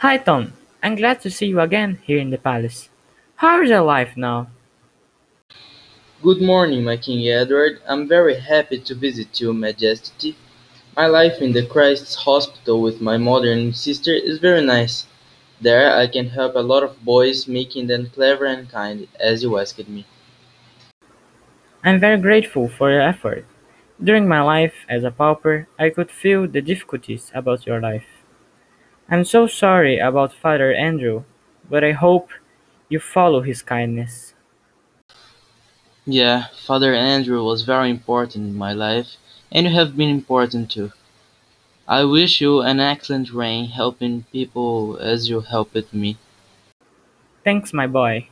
Hi Tom, I'm glad to see you again here in the palace. How is your life now? Good morning, my King Edward. I'm very happy to visit you, Majesty. My life in the Christ's Hospital with my mother and sister is very nice. There I can help a lot of boys, making them clever and kind, as you asked me. I'm very grateful for your effort. During my life as a pauper, I could feel the difficulties about your life. I'm so sorry about Father Andrew, but I hope you follow his kindness. Yeah, Father Andrew was very important in my life, and you have been important too. I wish you an excellent reign helping people as you helped me. Thanks, my boy.